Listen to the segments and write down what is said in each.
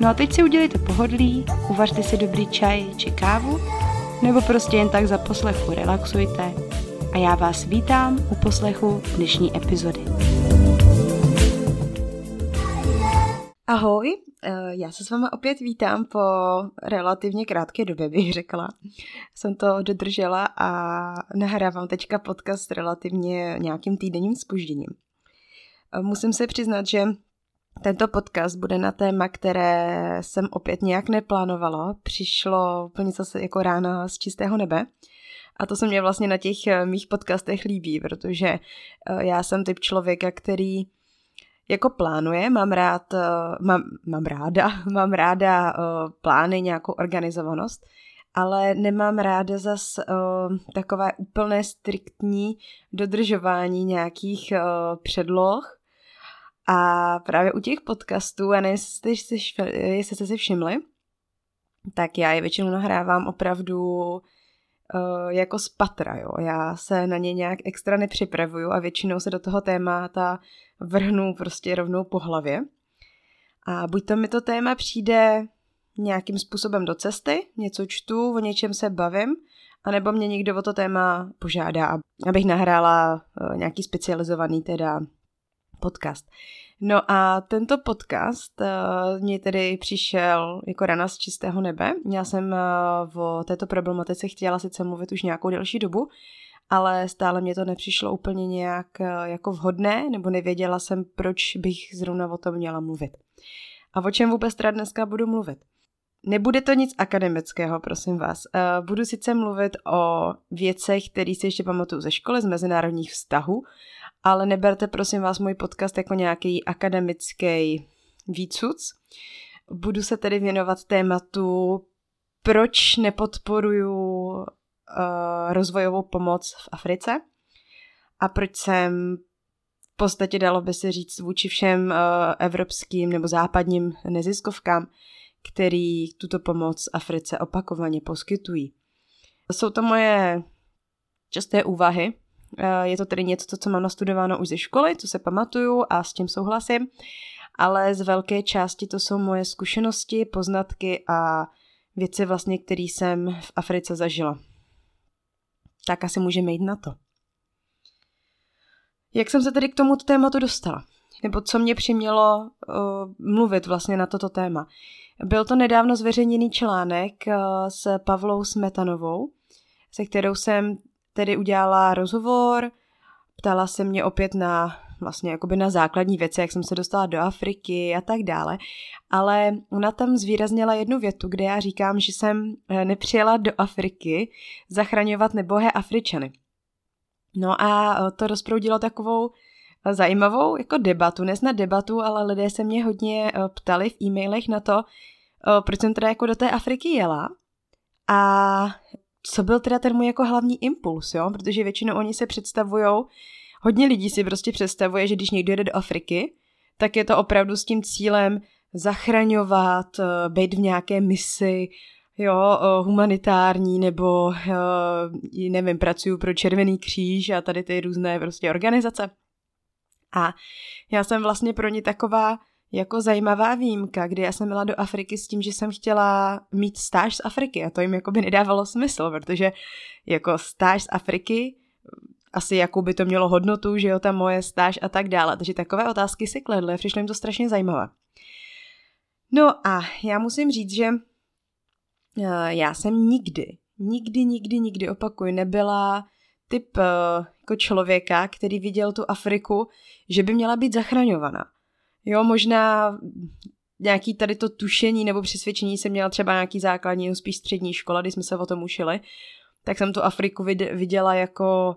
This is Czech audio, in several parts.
No a teď si udělejte pohodlí, uvařte si dobrý čaj či kávu, nebo prostě jen tak za poslechu relaxujte a já vás vítám u poslechu dnešní epizody. Ahoj, eh, já se s váma opět vítám po relativně krátké době, bych řekla. Jsem to dodržela a nahrávám teďka podcast relativně nějakým týdenním spožděním. Eh, musím se přiznat, že tento podcast bude na téma, které jsem opět nějak neplánovala. Přišlo úplně zase jako rána z čistého nebe. A to se mě vlastně na těch eh, mých podcastech líbí, protože já jsem typ člověka, který jako plánuje, mám rád, eh, mám, mám ráda, mám ráda plány, nějakou organizovanost, ale nemám ráda zas takové úplné striktní dodržování nějakých předloh. A právě u těch podcastů, a nevím, jestli jste si všimli, tak já je většinou nahrávám opravdu uh, jako z patra, jo. Já se na ně nějak extra nepřipravuju a většinou se do toho témata vrhnu prostě rovnou po hlavě. A buď to mi to téma přijde nějakým způsobem do cesty, něco čtu, o něčem se bavím, anebo mě někdo o to téma požádá, abych nahrála eh, nějaký specializovaný teda podcast. No a tento podcast uh, mě tedy přišel jako rana z čistého nebe. Já jsem uh, o této problematice chtěla sice mluvit už nějakou delší dobu, ale stále mě to nepřišlo úplně nějak uh, jako vhodné, nebo nevěděla jsem, proč bych zrovna o tom měla mluvit. A o čem vůbec teda dneska budu mluvit? Nebude to nic akademického, prosím vás. Budu sice mluvit o věcech, které si ještě pamatuju ze školy, z mezinárodních vztahů, ale neberte prosím vás můj podcast jako nějaký akademický výcuc. Budu se tedy věnovat tématu, proč nepodporuju uh, rozvojovou pomoc v Africe a proč jsem v podstatě dalo by se říct vůči všem uh, evropským nebo západním neziskovkám, který tuto pomoc Africe opakovaně poskytují. Jsou to moje časté úvahy, je to tedy něco, co mám nastudováno už ze školy, co se pamatuju a s tím souhlasím, ale z velké části to jsou moje zkušenosti, poznatky a věci vlastně, které jsem v Africe zažila. Tak asi můžeme jít na to. Jak jsem se tedy k tomuto tématu dostala? Nebo co mě přimělo uh, mluvit vlastně na toto téma? Byl to nedávno zveřejněný článek uh, s Pavlou Smetanovou, se kterou jsem tedy udělala rozhovor, ptala se mě opět na vlastně jakoby na základní věci, jak jsem se dostala do Afriky a tak dále. Ale ona tam zvýraznila jednu větu, kde já říkám, že jsem eh, nepřijela do Afriky zachraňovat nebohé Afričany. No a eh, to rozproudilo takovou eh, zajímavou jako debatu, nesnad debatu, ale lidé se mě hodně ptali v e-mailech na to, proč jsem teda jako do té Afriky jela. A co byl teda ten můj jako hlavní impuls, jo? Protože většinou oni se představujou, hodně lidí si prostě představuje, že když někdo jede do Afriky, tak je to opravdu s tím cílem zachraňovat, eh, být v nějaké misi, jo, eh, humanitární, nebo eh, nevím, pracuju pro Červený kříž a tady ty různé prostě organizace. A já jsem vlastně pro ně taková jako zajímavá výjimka, kdy já jsem byla do Afriky s tím, že jsem chtěla mít stáž z Afriky a to jim jako by nedávalo smysl, protože jako stáž z Afriky asi jakou by to mělo hodnotu, že jo, ta moje stáž a tak dále. Takže takové otázky si kledly, přišlo jim to strašně zajímavé. No a já musím říct, že eh, já jsem nikdy nikdy, nikdy, nikdy, opakuj, nebyla typ uh, jako člověka, který viděl tu Afriku, že by měla být zachraňovaná. Jo, možná nějaký tady to tušení nebo přesvědčení jsem měla třeba nějaký základní, no spíš střední škola, kdy jsme se o tom učili, tak jsem tu Afriku viděla jako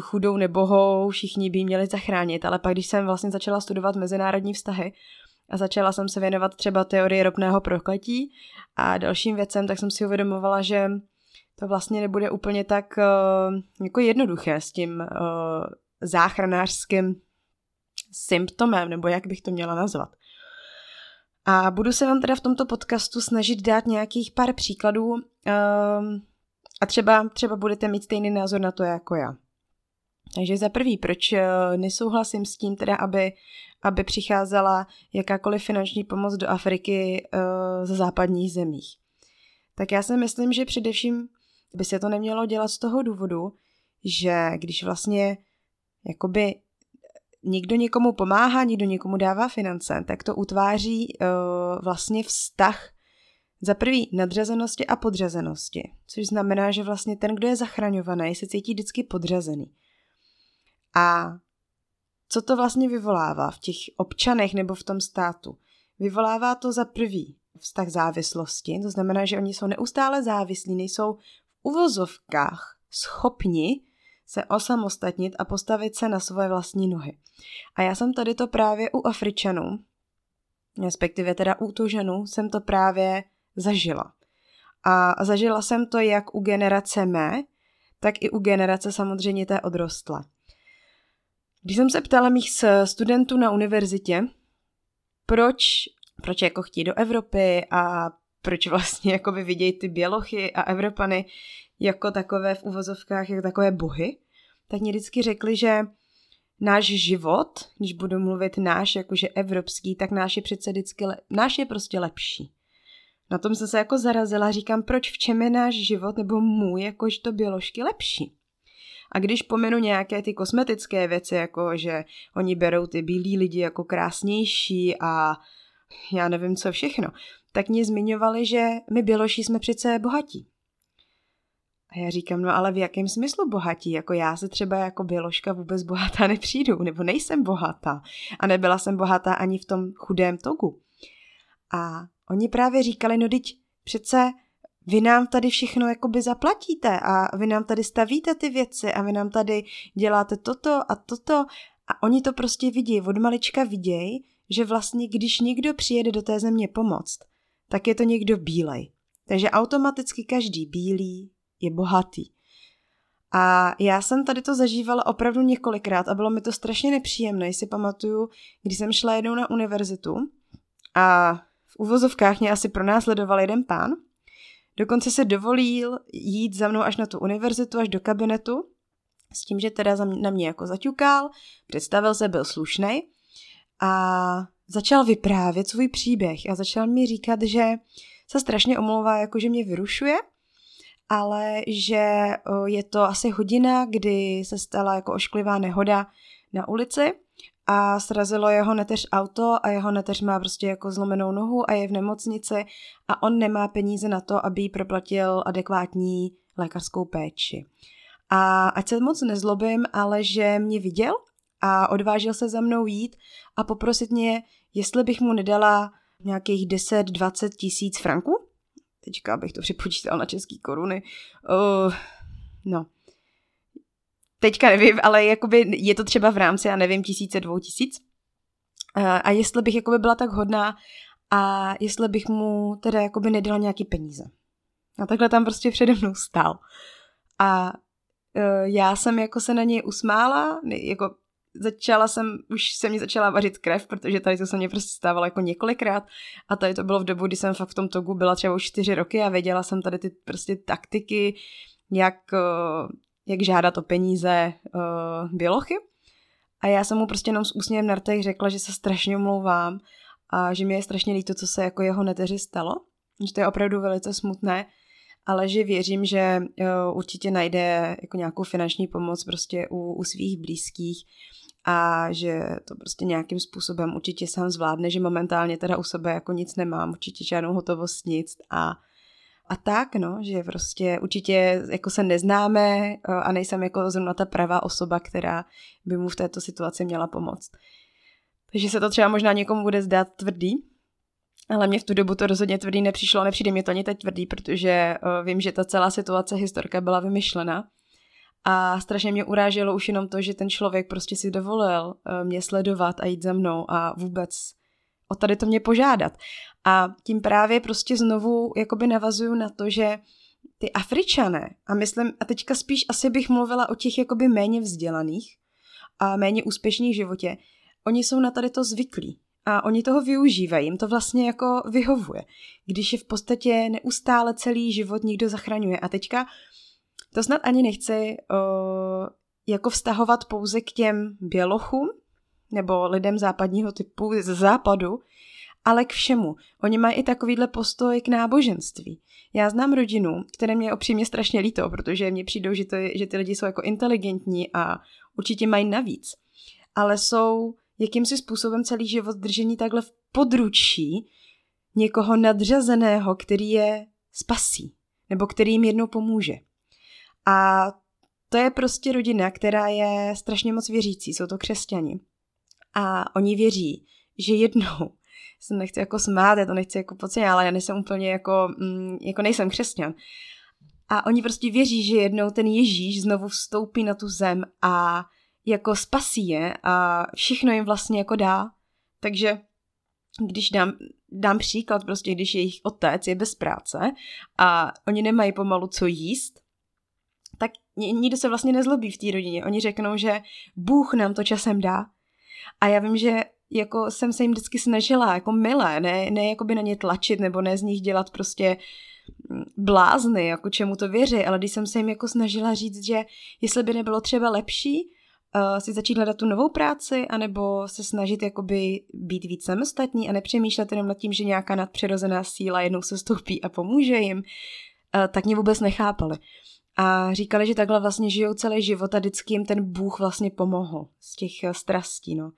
chudou nebohou, všichni by měli zachránit, ale pak když jsem vlastně začala studovat mezinárodní vztahy a začala jsem se věnovat třeba teorii ropného prokletí a dalším věcem, tak jsem si uvědomovala, že to vlastně nebude úplně tak uh, jako jednoduché s tím uh, záchranářským symptomem, nebo jak bych to měla nazvat. A budu se vám teda v tomto podcastu snažit dát nějakých pár příkladů uh, a třeba, třeba budete mít stejný názor na to jako já. Takže za prvý, proč nesouhlasím s tím teda, aby, aby přicházela jakákoliv finanční pomoc do Afriky uh, ze západních zemích. Tak já si myslím, že především by se to nemělo dělat z toho důvodu, že když vlastně jakoby někdo někomu pomáhá, někdo někomu dává finance, tak to utváří uh, vlastně vztah za prvý nadřazenosti a podřazenosti, což znamená, že vlastně ten, kdo je zachraňovaný, se cítí vždycky podřazený. A co to vlastně vyvolává v těch občanech nebo v tom státu? Vyvolává to za prvý vztah závislosti, to znamená, že oni jsou neustále závislí, nejsou v uvozovkách schopni se osamostatnit a postavit se na svoje vlastní nohy. A já jsem tady to právě u Afričanů, respektive teda u Tuženů, jsem to právě zažila. A zažila jsem to jak u generace mé, tak i u generace samozřejmě té odrostlé. Když jsem se ptala mých studentů na univerzitě, proč, proč jako chtí do Evropy a proč vlastně jako by vidějí ty bělochy a Evropany jako takové v uvozovkách, jako takové bohy, tak mě vždycky řekli, že náš život, když budu mluvit náš, jakože evropský, tak náš je přece vždycky, le- náš je prostě lepší. Na tom jsem se jako zarazila, říkám, proč v čem je náš život nebo můj jakožto běložky lepší. A když pomenu nějaké ty kosmetické věci, jako že oni berou ty bílí lidi jako krásnější a já nevím co všechno, tak mě zmiňovali, že my běloši jsme přece bohatí. A já říkám, no ale v jakém smyslu bohatí? Jako já se třeba jako běložka vůbec bohatá nepřijdu, nebo nejsem bohatá. A nebyla jsem bohatá ani v tom chudém togu. A oni právě říkali, no teď přece vy nám tady všechno jakoby zaplatíte a vy nám tady stavíte ty věci a vy nám tady děláte toto a toto a oni to prostě vidí, od malička vidějí, že vlastně když někdo přijede do té země pomoct, tak je to někdo bílej. Takže automaticky každý bílý je bohatý. A já jsem tady to zažívala opravdu několikrát a bylo mi to strašně nepříjemné. Si pamatuju, když jsem šla jednou na univerzitu a v uvozovkách mě asi pronásledoval jeden pán, Dokonce se dovolil jít za mnou až na tu univerzitu, až do kabinetu, s tím, že teda na mě jako zaťukal, představil se, byl slušný a začal vyprávět svůj příběh a začal mi říkat, že se strašně omlouvá, jako že mě vyrušuje, ale že je to asi hodina, kdy se stala jako ošklivá nehoda na ulici a srazilo jeho neteř auto a jeho neteř má prostě jako zlomenou nohu a je v nemocnici a on nemá peníze na to, aby jí proplatil adekvátní lékařskou péči. A ať se moc nezlobím, ale že mě viděl a odvážil se za mnou jít a poprosit mě, jestli bych mu nedala nějakých 10-20 tisíc franků. Teďka abych to připočítal na české koruny. Uh, no, teďka nevím, ale jakoby je to třeba v rámci, já nevím, tisíce, dvou tisíc. A jestli bych jakoby byla tak hodná a jestli bych mu teda jakoby nedala nějaký peníze. A takhle tam prostě přede mnou stál. A e, já jsem jako se na něj usmála, jako začala jsem, už se mi začala vařit krev, protože tady to se mě prostě stávalo jako několikrát a tady to bylo v dobu, kdy jsem fakt v tom togu byla třeba už čtyři roky a věděla jsem tady ty prostě taktiky, jak e, jak žádat o peníze uh, bělochy. A já jsem mu prostě jenom s úsměvem na rtech řekla, že se strašně omlouvám a že mi je strašně líto, co se jako jeho neteři stalo. Že to je opravdu velice smutné, ale že věřím, že uh, určitě najde jako nějakou finanční pomoc prostě u, u svých blízkých a že to prostě nějakým způsobem určitě sám zvládne, že momentálně teda u sebe jako nic nemám, určitě žádnou hotovost nic a a tak, no, že prostě určitě jako se neznáme eh, a nejsem jako zrovna ta pravá osoba, která by mu v této situaci měla pomoct. Takže se to třeba možná někomu bude zdát tvrdý, ale mě v tu dobu to rozhodně tvrdý nepřišlo, nepřijde mi to ani teď tvrdý, protože uh, vím, že ta celá situace historka byla vymyšlena a strašně mě uráželo už jenom to, že ten člověk prostě si dovolil uh, mě sledovat a jít za mnou a vůbec o tady to mě požádat. A tím právě prostě znovu jakoby navazuju na to, že ty Afričané, a myslím, a teďka spíš asi bych mluvila o těch jakoby méně vzdělaných a méně úspěšných v životě, oni jsou na tady to zvyklí a oni toho využívají, jim to vlastně jako vyhovuje, když je v podstatě neustále celý život někdo zachraňuje. A teďka to snad ani nechci uh, jako vztahovat pouze k těm bělochům nebo lidem západního typu z západu, ale k všemu. Oni mají i takovýhle postoj k náboženství. Já znám rodinu, které mě opřímně strašně líto, protože mně přijdou, že, to, že ty lidi jsou jako inteligentní a určitě mají navíc. Ale jsou jakýmsi způsobem celý život držení takhle v područí někoho nadřazeného, který je spasí, nebo který jim jednou pomůže. A to je prostě rodina, která je strašně moc věřící, jsou to křesťani. A oni věří, že jednou, se nechci jako smát, já to nechci jako podceňovat, ale já nejsem úplně jako, mm, jako nejsem křesťan. A oni prostě věří, že jednou ten Ježíš znovu vstoupí na tu zem a jako spasí je a všechno jim vlastně jako dá. Takže když dám, dám příklad, prostě když jejich otec je bez práce a oni nemají pomalu co jíst, tak nikdo se vlastně nezlobí v té rodině. Oni řeknou, že Bůh nám to časem dá. A já vím, že jako jsem se jim vždycky snažila, jako milé, ne, ne jako by na ně tlačit, nebo ne z nich dělat prostě mm, blázny, jako čemu to věří, ale když jsem se jim jako snažila říct, že jestli by nebylo třeba lepší uh, si začít hledat tu novou práci, anebo se snažit jakoby být víc samostatní a nepřemýšlet jenom nad tím, že nějaká nadpřirozená síla jednou se stoupí a pomůže jim, uh, tak mě vůbec nechápali. A říkali, že takhle vlastně žijou celý život a vždycky jim ten Bůh vlastně pomohl z těch uh, strastí, no.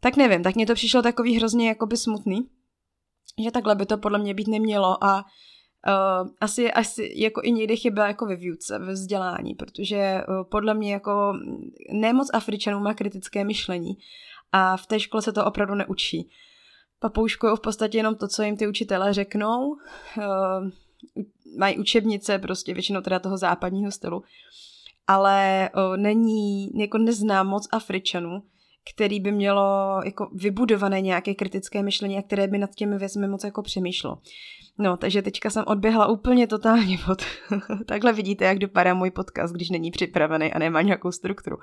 Tak nevím, tak mně to přišlo takový hrozně jakoby smutný, že takhle by to podle mě být nemělo a Uh, asi, asi jako i někdy chyba jako ve výuce, ve vzdělání, protože uh, podle mě jako nemoc Afričanů má kritické myšlení a v té škole se to opravdu neučí. Papouškují v podstatě jenom to, co jim ty učitelé řeknou, uh, mají učebnice prostě většinou teda toho západního stylu, ale uh, není, jako neznám moc Afričanů, který by mělo jako vybudované nějaké kritické myšlení a které by nad těmi věcmi moc jako přemýšlo. No, takže teďka jsem odběhla úplně totálně od... Takhle vidíte, jak dopadá můj podcast, když není připravený a nemá nějakou strukturu.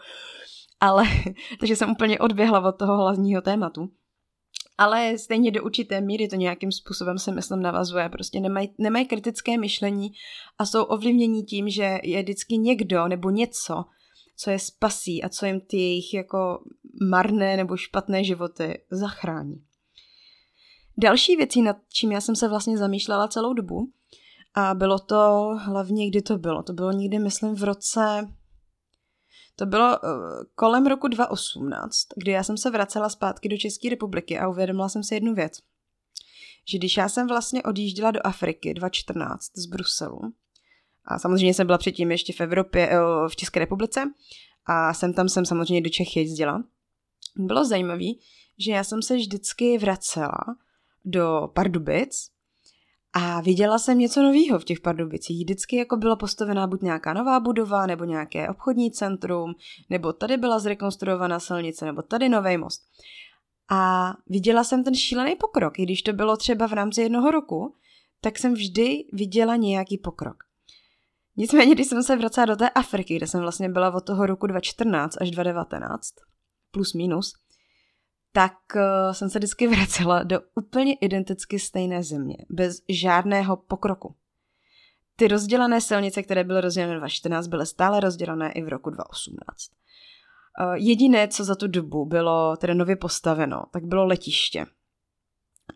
Ale, takže jsem úplně odběhla od toho hlavního tématu. Ale stejně do určité míry to nějakým způsobem se myslím navazuje. Prostě nemají kritické myšlení a jsou ovlivnění tím, že je vždycky někdo nebo něco, co je spasí a co jim ty jejich jako marné nebo špatné životy zachrání. Další věcí, nad čím já jsem se vlastně zamýšlela celou dobu, a bylo to hlavně, kdy to bylo. To bylo někdy, myslím, v roce... To bylo uh, kolem roku 2018, kdy já jsem se vracela zpátky do České republiky a uvědomila jsem si jednu věc. Že když já jsem vlastně odjížděla do Afriky 2014 z Bruselu, a samozřejmě jsem byla předtím ještě v Evropě, uh, v České republice, a jsem tam jsem samozřejmě do Čech jezdila, bylo zajímavé, že já jsem se vždycky vracela do Pardubic a viděla jsem něco nového v těch Pardubicích. Vždycky jako byla postavená buď nějaká nová budova, nebo nějaké obchodní centrum, nebo tady byla zrekonstruovaná silnice, nebo tady nový most. A viděla jsem ten šílený pokrok, i když to bylo třeba v rámci jednoho roku, tak jsem vždy viděla nějaký pokrok. Nicméně, když jsem se vracela do té Afriky, kde jsem vlastně byla od toho roku 2014 až 2019, plus minus, tak uh, jsem se vždycky vracela do úplně identicky stejné země, bez žádného pokroku. Ty rozdělané silnice, které byly rozdělené v 2014, byly stále rozdělené i v roku 2018. Uh, jediné, co za tu dobu bylo tedy nově postaveno, tak bylo letiště.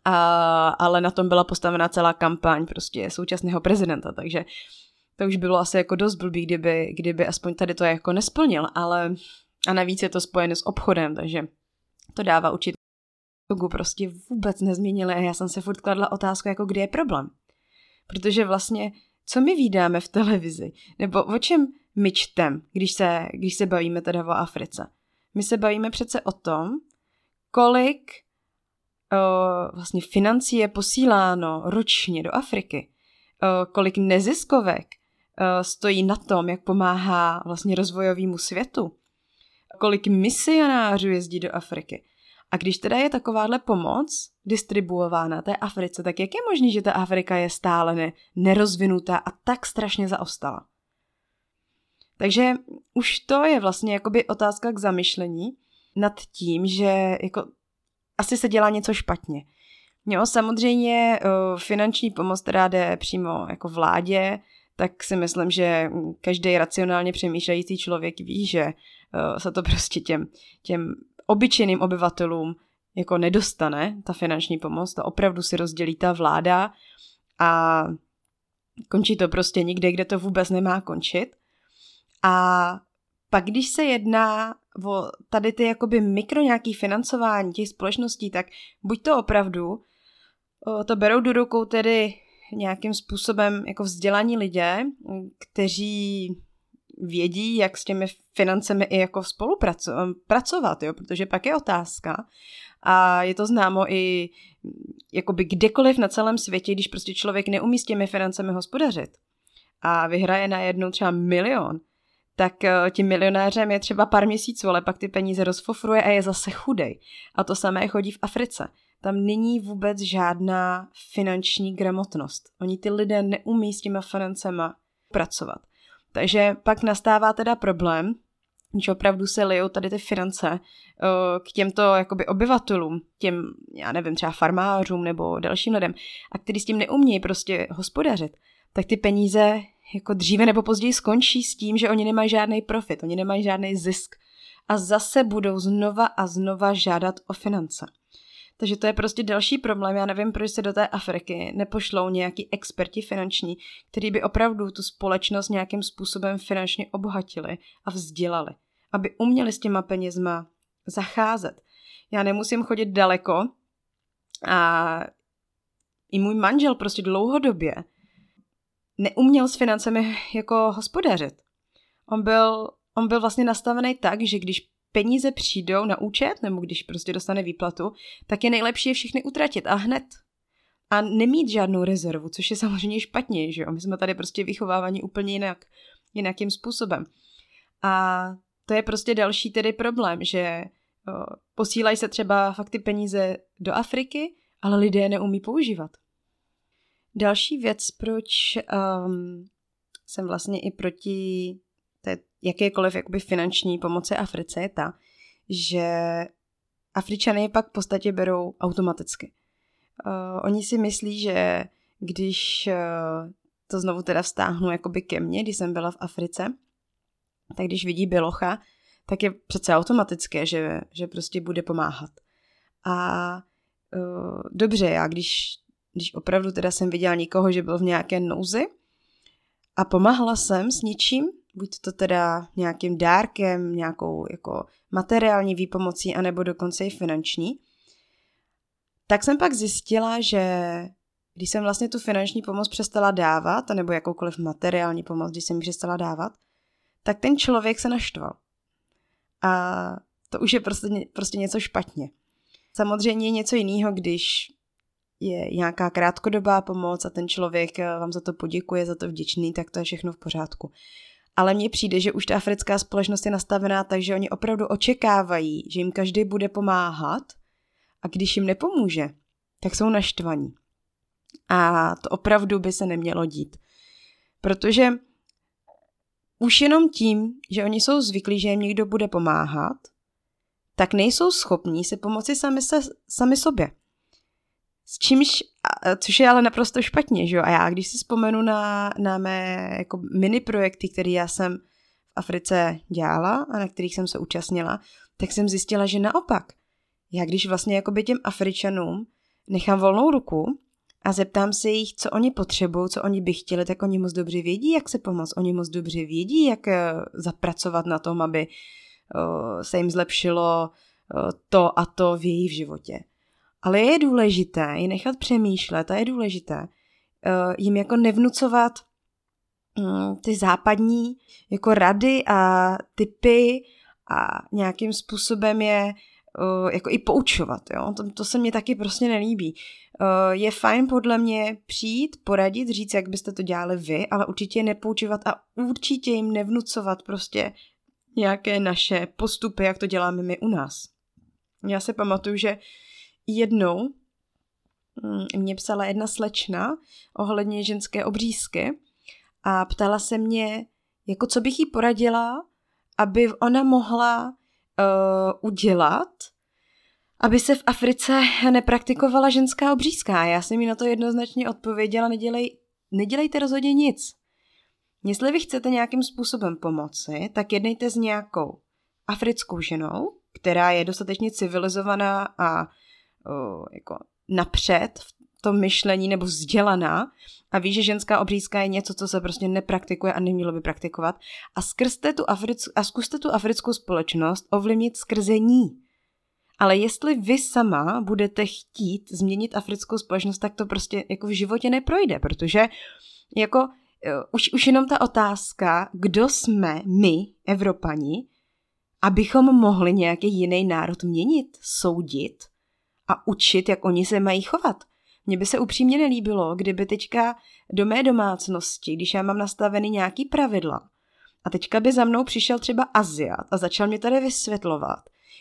A, ale na tom byla postavena celá kampaň prostě současného prezidenta, takže to už bylo asi jako dost blbý, kdyby, kdyby aspoň tady to jako nesplnil, ale a navíc je to spojené s obchodem, takže to dává určitě prostě vůbec nezměnili a já jsem se furt kladla otázku, jako kde je problém. Protože vlastně, co my vídáme v televizi? Nebo o čem my čtem, když se, když se bavíme teda o Africe? My se bavíme přece o tom, kolik uh, vlastně financí je posíláno ročně do Afriky, uh, kolik neziskovek uh, stojí na tom, jak pomáhá vlastně rozvojovému světu, kolik misionářů jezdí do Afriky. A když teda je takováhle pomoc distribuována té Africe, tak jak je možné, že ta Afrika je stále ne, nerozvinutá a tak strašně zaostala? Takže už to je vlastně jakoby otázka k zamyšlení nad tím, že jako asi se dělá něco špatně. Jo, samozřejmě finanční pomoc, která jde přímo jako vládě, tak si myslím, že každý racionálně přemýšlející člověk ví, že se to prostě těm, těm obyčejným obyvatelům jako nedostane, ta finanční pomoc, to opravdu si rozdělí ta vláda a končí to prostě nikde, kde to vůbec nemá končit. A pak když se jedná o tady ty jakoby mikro nějaký financování těch společností, tak buď to opravdu to berou do rukou tedy nějakým způsobem jako vzdělaní lidé, kteří vědí, jak s těmi financemi i jako spolupracovat, jo, protože pak je otázka a je to známo i jakoby kdekoliv na celém světě, když prostě člověk neumí s těmi financemi hospodařit a vyhraje na jednu třeba milion, tak eh, tím milionářem je třeba pár měsíců, ale pak ty peníze rozfofruje a je zase chudej. A to samé chodí v Africe. Tam není vůbec žádná finanční gramotnost. Oni ty lidé neumí s těma financema pracovat. Takže pak nastává teda problém, že opravdu se lijou tady ty finance eh, k těmto jakoby obyvatelům, těm, já nevím, třeba farmářům nebo dalším lidem, a kteří s tím neumějí prostě hospodařit, tak ty peníze jako dříve nebo později skončí s tím, že oni nemají žádný profit, oni nemají žádný zisk a zase budou znova a znova žádat o finance. Takže to je prostě další problém. Já nevím, proč se do té Afriky nepošlou nějaký experti finanční, kteří by opravdu tu společnost nějakým způsobem finančně obohatili a vzdělali, aby uměli s těma penězma zacházet. Já nemusím chodit daleko a i můj manžel prostě dlouhodobě neuměl s financemi jako hospodařit. On byl, on byl vlastně nastavený tak, že když peníze přijdou na účet, nebo když prostě dostane výplatu, tak je nejlepší je všechny utratit a hned. A nemít žádnou rezervu, což je samozřejmě špatně, že jo? My jsme tady prostě vychovávaní úplně jinak, jinakým způsobem. A to je prostě další tedy problém, že posílají se třeba fakt ty peníze do Afriky, ale lidé neumí používat. Další věc, proč um, jsem vlastně i proti jakékoliv jakoby finanční pomoci Africe je ta, že Afričany pak v podstatě berou automaticky. Uh, oni si myslí, že když uh, to znovu teda vztáhnu jakoby ke mně, když jsem byla v Africe, tak když vidí Bilocha, tak je přece automatické, že, že prostě bude pomáhat. A uh, dobře, já když když opravdu teda jsem viděla někoho, že byl v nějaké nouzi a pomáhala jsem s ničím, buď to teda nějakým dárkem, nějakou jako materiální výpomocí, anebo dokonce i finanční, tak jsem pak zjistila, že když jsem vlastně tu finanční pomoc přestala dávat, nebo jakoukoliv materiální pomoc, když jsem ji přestala dávat, tak ten člověk se naštval. A to už je prostě, prostě něco špatně. Samozřejmě je něco jiného, když je nějaká krátkodobá pomoc a ten člověk vám za to poděkuje, za to vděčný, tak to je všechno v pořádku. Ale mně přijde, že už ta africká společnost je nastavená tak, že oni opravdu očekávají, že jim každý bude pomáhat a když jim nepomůže, tak jsou naštvaní. A to opravdu by se nemělo dít. Protože už jenom tím, že oni jsou zvyklí, že jim někdo bude pomáhat, tak nejsou schopní si pomoci sami, se, sami sobě. S čímž, což je ale naprosto špatně, že jo? A já, když si vzpomenu na, na mé jako mini projekty, které já jsem v Africe dělala a na kterých jsem se účastnila, tak jsem zjistila, že naopak, já když vlastně jakoby těm Afričanům nechám volnou ruku a zeptám se jich, co oni potřebují, co oni by chtěli, tak oni moc dobře vědí, jak se pomoct. Oni moc dobře vědí, jak eh, zapracovat na tom, aby eh, se jim zlepšilo eh, to a to v jejich životě. Ale je důležité je nechat přemýšlet a je důležité uh, jim jako nevnucovat um, ty západní jako rady a typy a nějakým způsobem je uh, jako i poučovat, jo. To, to se mně taky prostě nelíbí. Uh, je fajn podle mě přijít, poradit, říct, jak byste to dělali vy, ale určitě nepoučovat a určitě jim nevnucovat prostě nějaké naše postupy, jak to děláme my u nás. Já se pamatuju, že jednou mm, mě psala jedna slečna ohledně ženské obřízky a ptala se mě, jako co bych jí poradila, aby ona mohla uh, udělat, aby se v Africe nepraktikovala ženská obřízka. Já jsem mi na to jednoznačně odpověděla, nedělej, nedělejte rozhodně nic. Jestli vy chcete nějakým způsobem pomoci, tak jednejte s nějakou africkou ženou, která je dostatečně civilizovaná a jako napřed v tom myšlení nebo vzdělaná a ví, že ženská obřízka je něco, co se prostě nepraktikuje a nemělo by praktikovat a, skrzte tu Afric- a zkuste tu africkou společnost ovlivnit skrze ní. Ale jestli vy sama budete chtít změnit africkou společnost, tak to prostě jako v životě neprojde, protože jako už, už jenom ta otázka, kdo jsme my, Evropani, abychom mohli nějaký jiný národ měnit, soudit a učit, jak oni se mají chovat. Mně by se upřímně nelíbilo, kdyby teďka do mé domácnosti, když já mám nastaveny nějaký pravidla, a teďka by za mnou přišel třeba Aziat a začal mě tady vysvětlovat,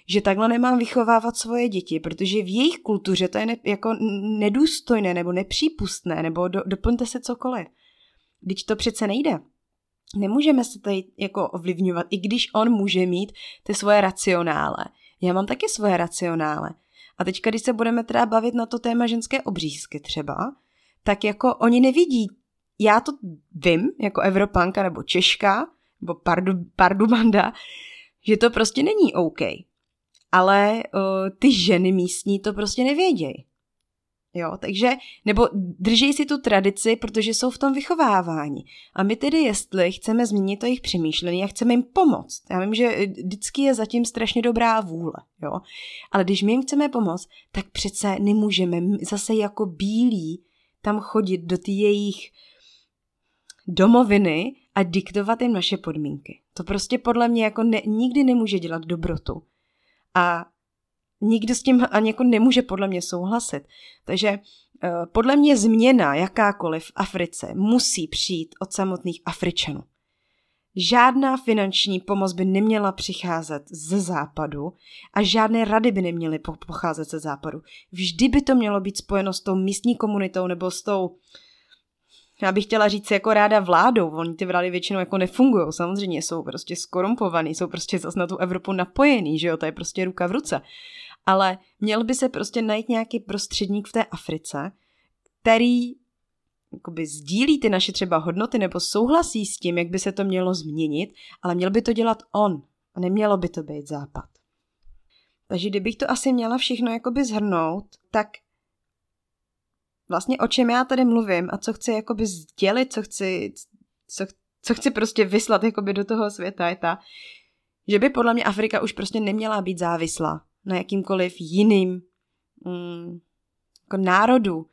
že takhle nemám vychovávat svoje děti, protože v jejich kultuře to je ne, jako nedůstojné nebo nepřípustné, nebo do, doplňte se cokoliv. Když to přece nejde. Nemůžeme se tady jako ovlivňovat, i když on může mít ty svoje racionále. Já mám taky svoje racionále. A teďka, když se budeme teda bavit na to téma ženské obřízky třeba, tak jako oni nevidí, já to vím, jako Evropanka nebo Češka, nebo pardu, pardubanda, že to prostě není OK. Ale uh, ty ženy místní to prostě nevědějí. Jo, takže, nebo drží si tu tradici, protože jsou v tom vychovávání. A my tedy, jestli chceme změnit to jejich přemýšlení a chceme jim pomoct, já vím, že vždycky je zatím strašně dobrá vůle, jo, ale když my jim chceme pomoct, tak přece nemůžeme zase jako bílí tam chodit do ty jejich domoviny a diktovat jim naše podmínky. To prostě podle mě jako ne, nikdy nemůže dělat dobrotu. A nikdo s tím ani jako nemůže podle mě souhlasit. Takže uh, podle mě změna jakákoliv v Africe musí přijít od samotných Afričanů. Žádná finanční pomoc by neměla přicházet ze západu a žádné rady by neměly pocházet ze západu. Vždy by to mělo být spojeno s tou místní komunitou nebo s tou, já bych chtěla říct jako ráda vládou, oni ty vlády většinou jako nefungují, samozřejmě jsou prostě skorumpovaný, jsou prostě zase na tu Evropu napojený, že jo, to je prostě ruka v ruce ale měl by se prostě najít nějaký prostředník v té Africe, který jakoby sdílí ty naše třeba hodnoty nebo souhlasí s tím, jak by se to mělo změnit, ale měl by to dělat on a nemělo by to být západ. Takže kdybych to asi měla všechno jakoby zhrnout, tak vlastně o čem já tady mluvím a co chci jakoby sdělit, co chci, co, co chci prostě vyslat jakoby do toho světa je ta, že by podle mě Afrika už prostě neměla být závislá na jakýmkoliv jiným mm, jako národu,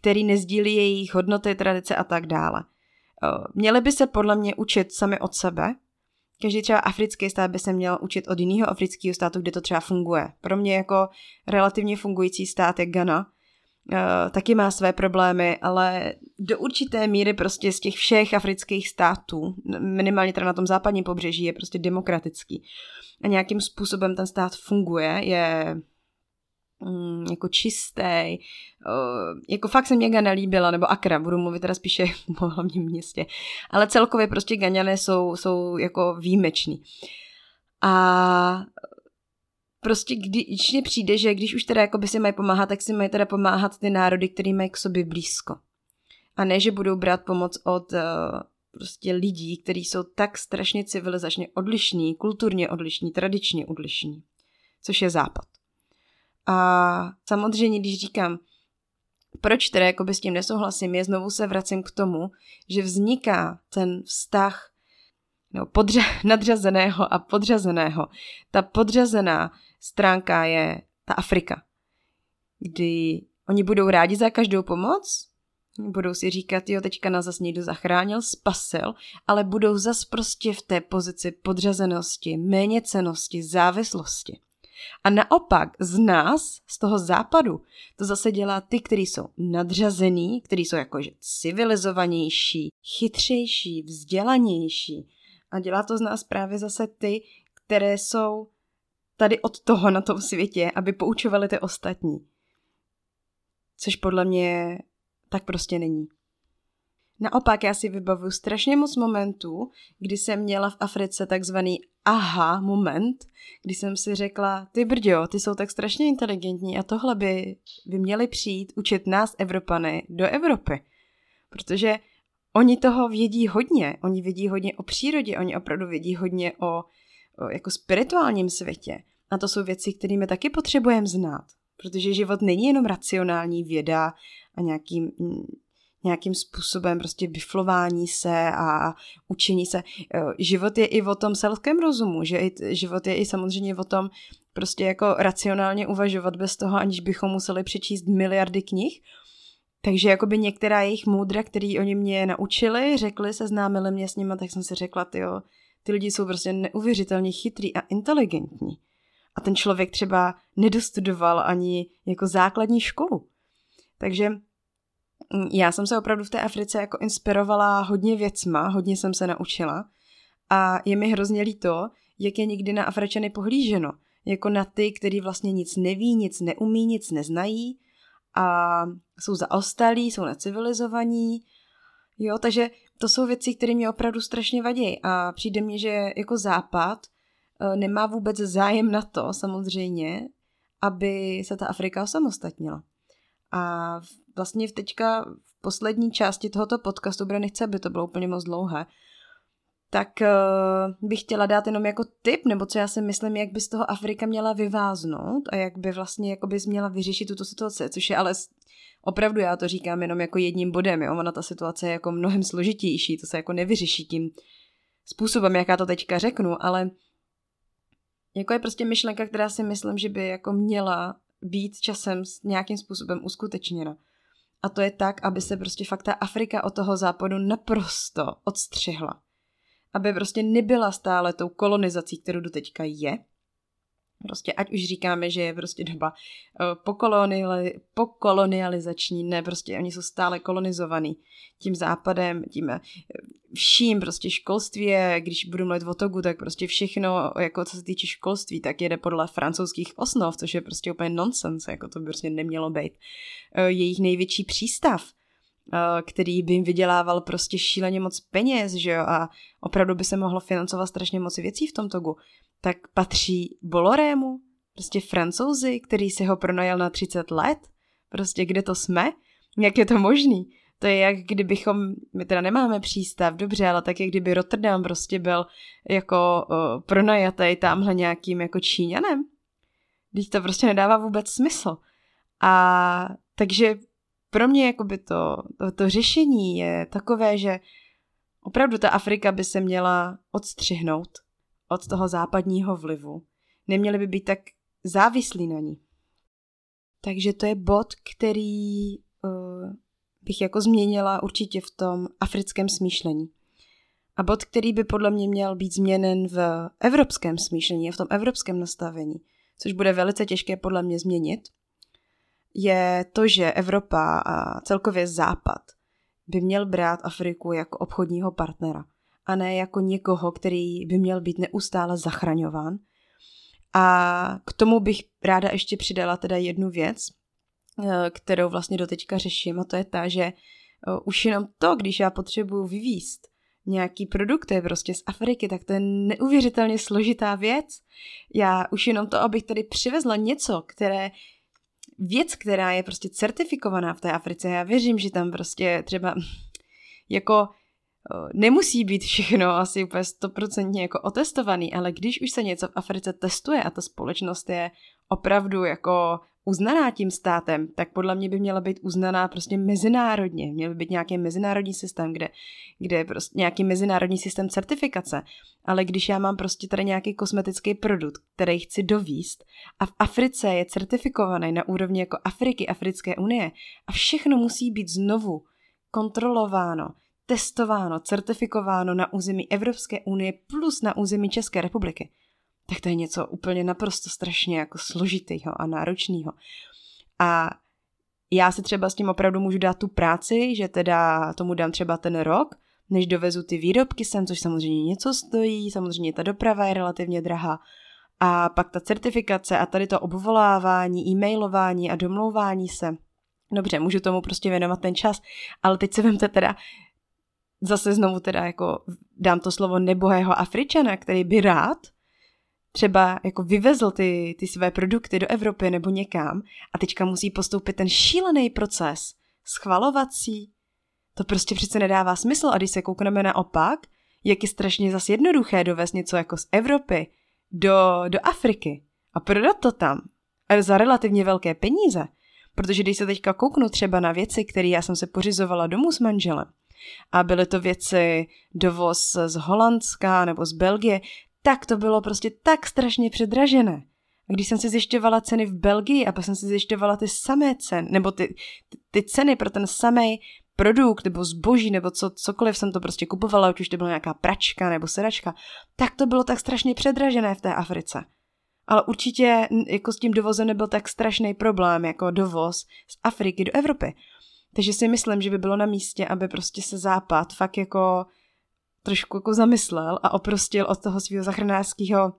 který nezdílí jejich hodnoty, tradice a tak dále. Měli by se podle mě učit sami od sebe. Každý třeba africký stát by se měl učit od jiného afrického státu, kde to třeba funguje. Pro mě jako relativně fungující stát je Ghana. Taky má své problémy, ale do určité míry prostě z těch všech afrických států, minimálně teda na tom západním pobřeží, je prostě demokratický a nějakým způsobem ten stát funguje, je mm, jako čistý, uh, jako fakt se mě Ghana líbila, nebo Akra, budu mluvit teda spíše o hlavním městě, ale celkově prostě Ghaňané jsou, jsou jako výjimeční. A prostě když mě přijde, že když už teda jako by si mají pomáhat, tak si mají teda pomáhat ty národy, který mají k sobě blízko. A ne, že budou brát pomoc od uh, prostě lidí, kteří jsou tak strašně civilizačně odlišní, kulturně odlišní, tradičně odlišní, což je západ. A samozřejmě, když říkám, proč teda jako s tím nesouhlasím, je znovu se vracím k tomu, že vzniká ten vztah no, podře- nadřazeného a podřazeného. Ta podřazená stránka je ta Afrika, kdy oni budou rádi za každou pomoc, Budou si říkat, jo, teďka nás zase někdo zachránil, spasil, ale budou zas prostě v té pozici podřazenosti, méněcenosti, závislosti. A naopak z nás, z toho západu, to zase dělá ty, kteří jsou nadřazený, kteří jsou jakože civilizovanější, chytřejší, vzdělanější. A dělá to z nás právě zase ty, které jsou tady od toho na tom světě, aby poučovali ty ostatní. Což podle mě tak prostě není. Naopak já si vybavuju strašně moc momentů, kdy jsem měla v Africe takzvaný aha moment, kdy jsem si řekla, ty brďo, ty jsou tak strašně inteligentní a tohle by, by měli přijít učit nás Evropany do Evropy. Protože oni toho vědí hodně, oni vědí hodně o přírodě, oni opravdu vědí hodně o, o jako spirituálním světě. A to jsou věci, kterými taky potřebujeme znát. Protože život není jenom racionální věda a nějakým nějakým způsobem prostě vyflování se a učení se. Život je i o tom selském rozumu, že i, život je i samozřejmě o tom prostě jako racionálně uvažovat bez toho, aniž bychom museli přečíst miliardy knih. Takže jakoby některá jejich moudra, který oni mě naučili, řekli, seznámili mě s nimi, tak jsem si řekla, tyjo, ty lidi jsou prostě neuvěřitelně chytrý a inteligentní. A ten člověk třeba nedostudoval ani jako základní školu. Takže já jsem se opravdu v té Africe jako inspirovala hodně věcma, hodně jsem se naučila a je mi hrozně líto, jak je nikdy na Afričany pohlíženo. Jako na ty, kteří vlastně nic neví, nic neumí, nic neznají a jsou zaostalí, jsou necivilizovaní. Jo, takže to jsou věci, které mě opravdu strašně vadí a přijde mi, že jako západ eh, nemá vůbec zájem na to, samozřejmě, aby se ta Afrika osamostatnila. A vlastně v teďka v poslední části tohoto podcastu, bude nechce, aby to bylo úplně moc dlouhé, tak uh, bych chtěla dát jenom jako tip, nebo co já si myslím, jak by z toho Afrika měla vyváznout a jak by vlastně jako by měla vyřešit tuto situaci, což je ale opravdu já to říkám jenom jako jedním bodem, jo, ona ta situace je jako mnohem složitější, to se jako nevyřeší tím způsobem, jak já to teďka řeknu, ale jako je prostě myšlenka, která si myslím, že by jako měla být časem nějakým způsobem uskutečněna. A to je tak, aby se prostě fakt ta Afrika od toho západu naprosto odstřihla. Aby prostě nebyla stále tou kolonizací, kterou do teďka je, Prostě ať už říkáme, že je prostě doba pokoloniali, pokolonializační, ne, prostě oni jsou stále kolonizovaný tím západem, tím uh, vším, prostě školství je, když budu mluvit o Togu, tak prostě všechno, jako co se týče školství, tak jede podle francouzských osnov, což je prostě úplně nonsens, jako to by prostě nemělo být. Uh, jejich největší přístav, který by jim vydělával prostě šíleně moc peněz, že jo, a opravdu by se mohlo financovat strašně moc věcí v tom Togu tak patří Bolorému, prostě francouzi, který si ho pronajal na 30 let, prostě kde to jsme, jak je to možný. To je jak kdybychom, my teda nemáme přístav, dobře, ale tak jak kdyby Rotterdam prostě byl jako uh, pronajatý tamhle nějakým jako Číňanem. Teď to prostě nedává vůbec smysl. A takže pro mě jakoby to, to, to řešení je takové, že opravdu ta Afrika by se měla odstřihnout od toho západního vlivu. Neměli by být tak závislí na ní. Takže to je bod, který uh, bych jako změnila určitě v tom africkém smýšlení. A bod, který by podle mě měl být změněn v evropském smýšlení a v tom evropském nastavení, což bude velice těžké podle mě změnit, je to, že Evropa a celkově Západ by měl brát Afriku jako obchodního partnera a ne jako někoho, který by měl být neustále zachraňován. A k tomu bych ráda ještě přidala teda jednu věc, eh, kterou vlastně doteďka řeším a to je ta, že eh, už jenom to, když já potřebuju vyvíst nějaký produkt, je prostě z Afriky, tak to je neuvěřitelně složitá věc. Já už jenom to, abych tady přivezla něco, které věc, která je prostě certifikovaná v té Africe, já věřím, že tam prostě třeba jako nemusí být všechno asi úplně stoprocentně jako otestovaný, ale když už se něco v Africe testuje a ta společnost je opravdu jako uznaná tím státem, tak podle mě by měla být uznaná prostě mezinárodně. Měl by být nějaký mezinárodní systém, kde, kde prostě nějaký mezinárodní systém certifikace. Ale když já mám prostě tady nějaký kosmetický produkt, který chci dovíst a v Africe je certifikovaný na úrovni jako Afriky, Africké unie a všechno musí být znovu kontrolováno, testováno, certifikováno na území Evropské unie plus na území České republiky, tak to je něco úplně naprosto strašně jako složitýho a náročného. A já si třeba s tím opravdu můžu dát tu práci, že teda tomu dám třeba ten rok, než dovezu ty výrobky sem, což samozřejmě něco stojí, samozřejmě ta doprava je relativně drahá, a pak ta certifikace a tady to obvolávání, e-mailování a domlouvání se. Dobře, můžu tomu prostě věnovat ten čas, ale teď se vemte teda zase znovu teda jako dám to slovo nebohého Afričana, který by rád třeba jako vyvezl ty, ty své produkty do Evropy nebo někam a teďka musí postoupit ten šílený proces schvalovací. To prostě přece nedává smysl a když se koukneme naopak, jak je strašně zase jednoduché dovést něco jako z Evropy do, do Afriky a prodat to tam a za relativně velké peníze. Protože když se teďka kouknu třeba na věci, které já jsem se pořizovala domů s manželem, a byly to věci dovoz z Holandska nebo z Belgie, tak to bylo prostě tak strašně předražené. A když jsem si zjišťovala ceny v Belgii a pak jsem si zjišťovala ty samé ceny, nebo ty, ty, ceny pro ten samý produkt nebo zboží nebo co, cokoliv jsem to prostě kupovala, ať už to byla nějaká pračka nebo sedačka, tak to bylo tak strašně předražené v té Africe. Ale určitě jako s tím dovozem nebyl tak strašný problém jako dovoz z Afriky do Evropy. Takže si myslím, že by bylo na místě, aby prostě se Západ fakt jako trošku jako zamyslel a oprostil od toho svého zachranářského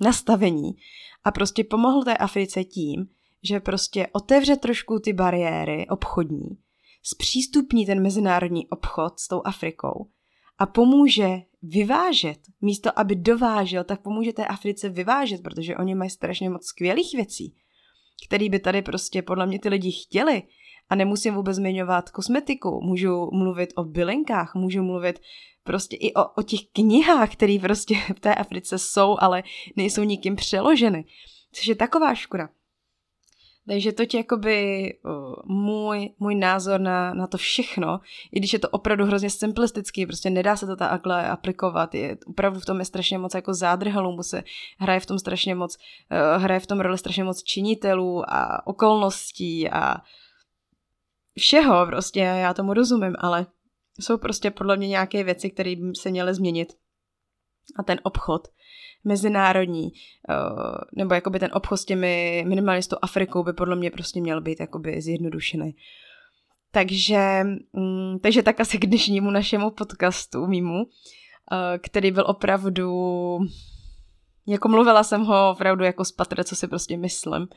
nastavení a prostě pomohl té Africe tím, že prostě otevře trošku ty bariéry obchodní, zpřístupní ten mezinárodní obchod s tou Afrikou a pomůže vyvážet. Místo, aby dovážel, tak pomůže té Africe vyvážet, protože oni mají strašně moc skvělých věcí, které by tady prostě podle mě ty lidi chtěli. A nemusím vůbec zmiňovat kosmetiku, můžu mluvit o bylinkách, můžu mluvit prostě i o, o těch knihách, které prostě v té Africe jsou, ale nejsou nikým přeloženy. Což je taková škoda. Takže to je jakoby můj, můj názor na, na to všechno, i když je to opravdu hrozně simplistický, prostě nedá se to takhle aplikovat, je, opravdu v tom je strašně moc jako zádrhelů, mu se hraje v tom strašně moc, uh, hraje v tom roli strašně moc činitelů a okolností a všeho prostě, já tomu rozumím, ale jsou prostě podle mě nějaké věci, které by se měly změnit. A ten obchod mezinárodní, uh, nebo jakoby ten obchod s těmi minimálně s tou Afrikou by podle mě prostě měl být jakoby zjednodušený. Takže, um, takže tak asi k dnešnímu našemu podcastu mimo, uh, který byl opravdu, jako mluvila jsem ho opravdu jako z patra, co si prostě myslím.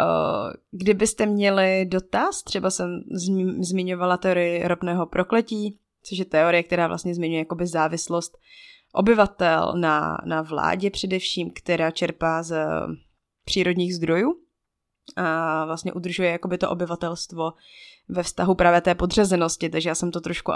Uh, kdybyste měli dotaz, třeba jsem zmiňovala teorii ropného prokletí, což je teorie, která vlastně zmiňuje jakoby závislost obyvatel na, na vládě především, která čerpá z přírodních zdrojů a vlastně udržuje jakoby to obyvatelstvo ve vztahu právě té podřazenosti, takže já jsem to trošku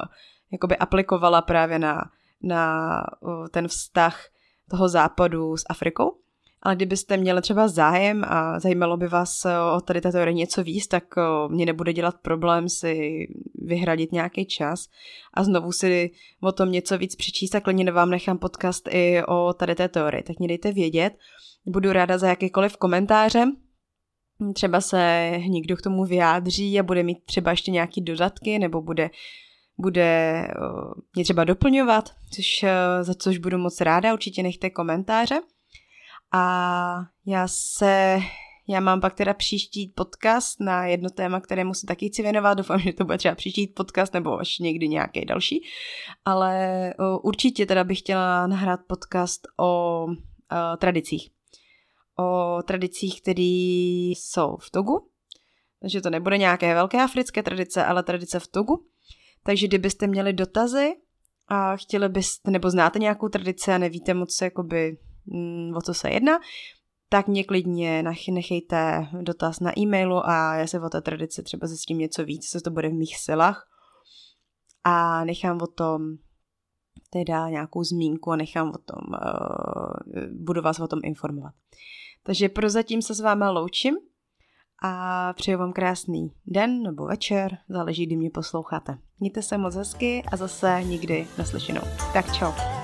jakoby aplikovala právě na, na ten vztah toho západu s Afrikou. Ale kdybyste měli třeba zájem a zajímalo by vás o tady této teorie něco víc, tak mě nebude dělat problém si vyhradit nějaký čas a znovu si o tom něco víc přečíst a klidně vám nechám podcast i o tady té teorii. Tak mě dejte vědět. Budu ráda za jakýkoliv komentáře. Třeba se někdo k tomu vyjádří a bude mít třeba ještě nějaký dodatky nebo bude bude mě třeba doplňovat, což, za což budu moc ráda, určitě nechte komentáře. A já se, já mám pak teda příští podcast na jedno téma, kterému se taky chci věnovat. Doufám, že to bude třeba příští podcast nebo až někdy nějaký další. Ale určitě teda bych chtěla nahrát podcast o, o tradicích. O tradicích, které jsou v Togu. Takže to nebude nějaké velké africké tradice, ale tradice v Togu. Takže kdybyste měli dotazy a chtěli byste, nebo znáte nějakou tradici a nevíte moc, jakoby, o co se jedná, tak mě klidně nechejte dotaz na e-mailu a já se o té tradici třeba zjistím něco víc, co to bude v mých silách a nechám o tom teda nějakou zmínku a nechám o tom, uh, budu vás o tom informovat. Takže prozatím se s váma loučím a přeju vám krásný den nebo večer, záleží, kdy mě posloucháte. Mějte se moc hezky a zase nikdy naslyšenou. Tak čau.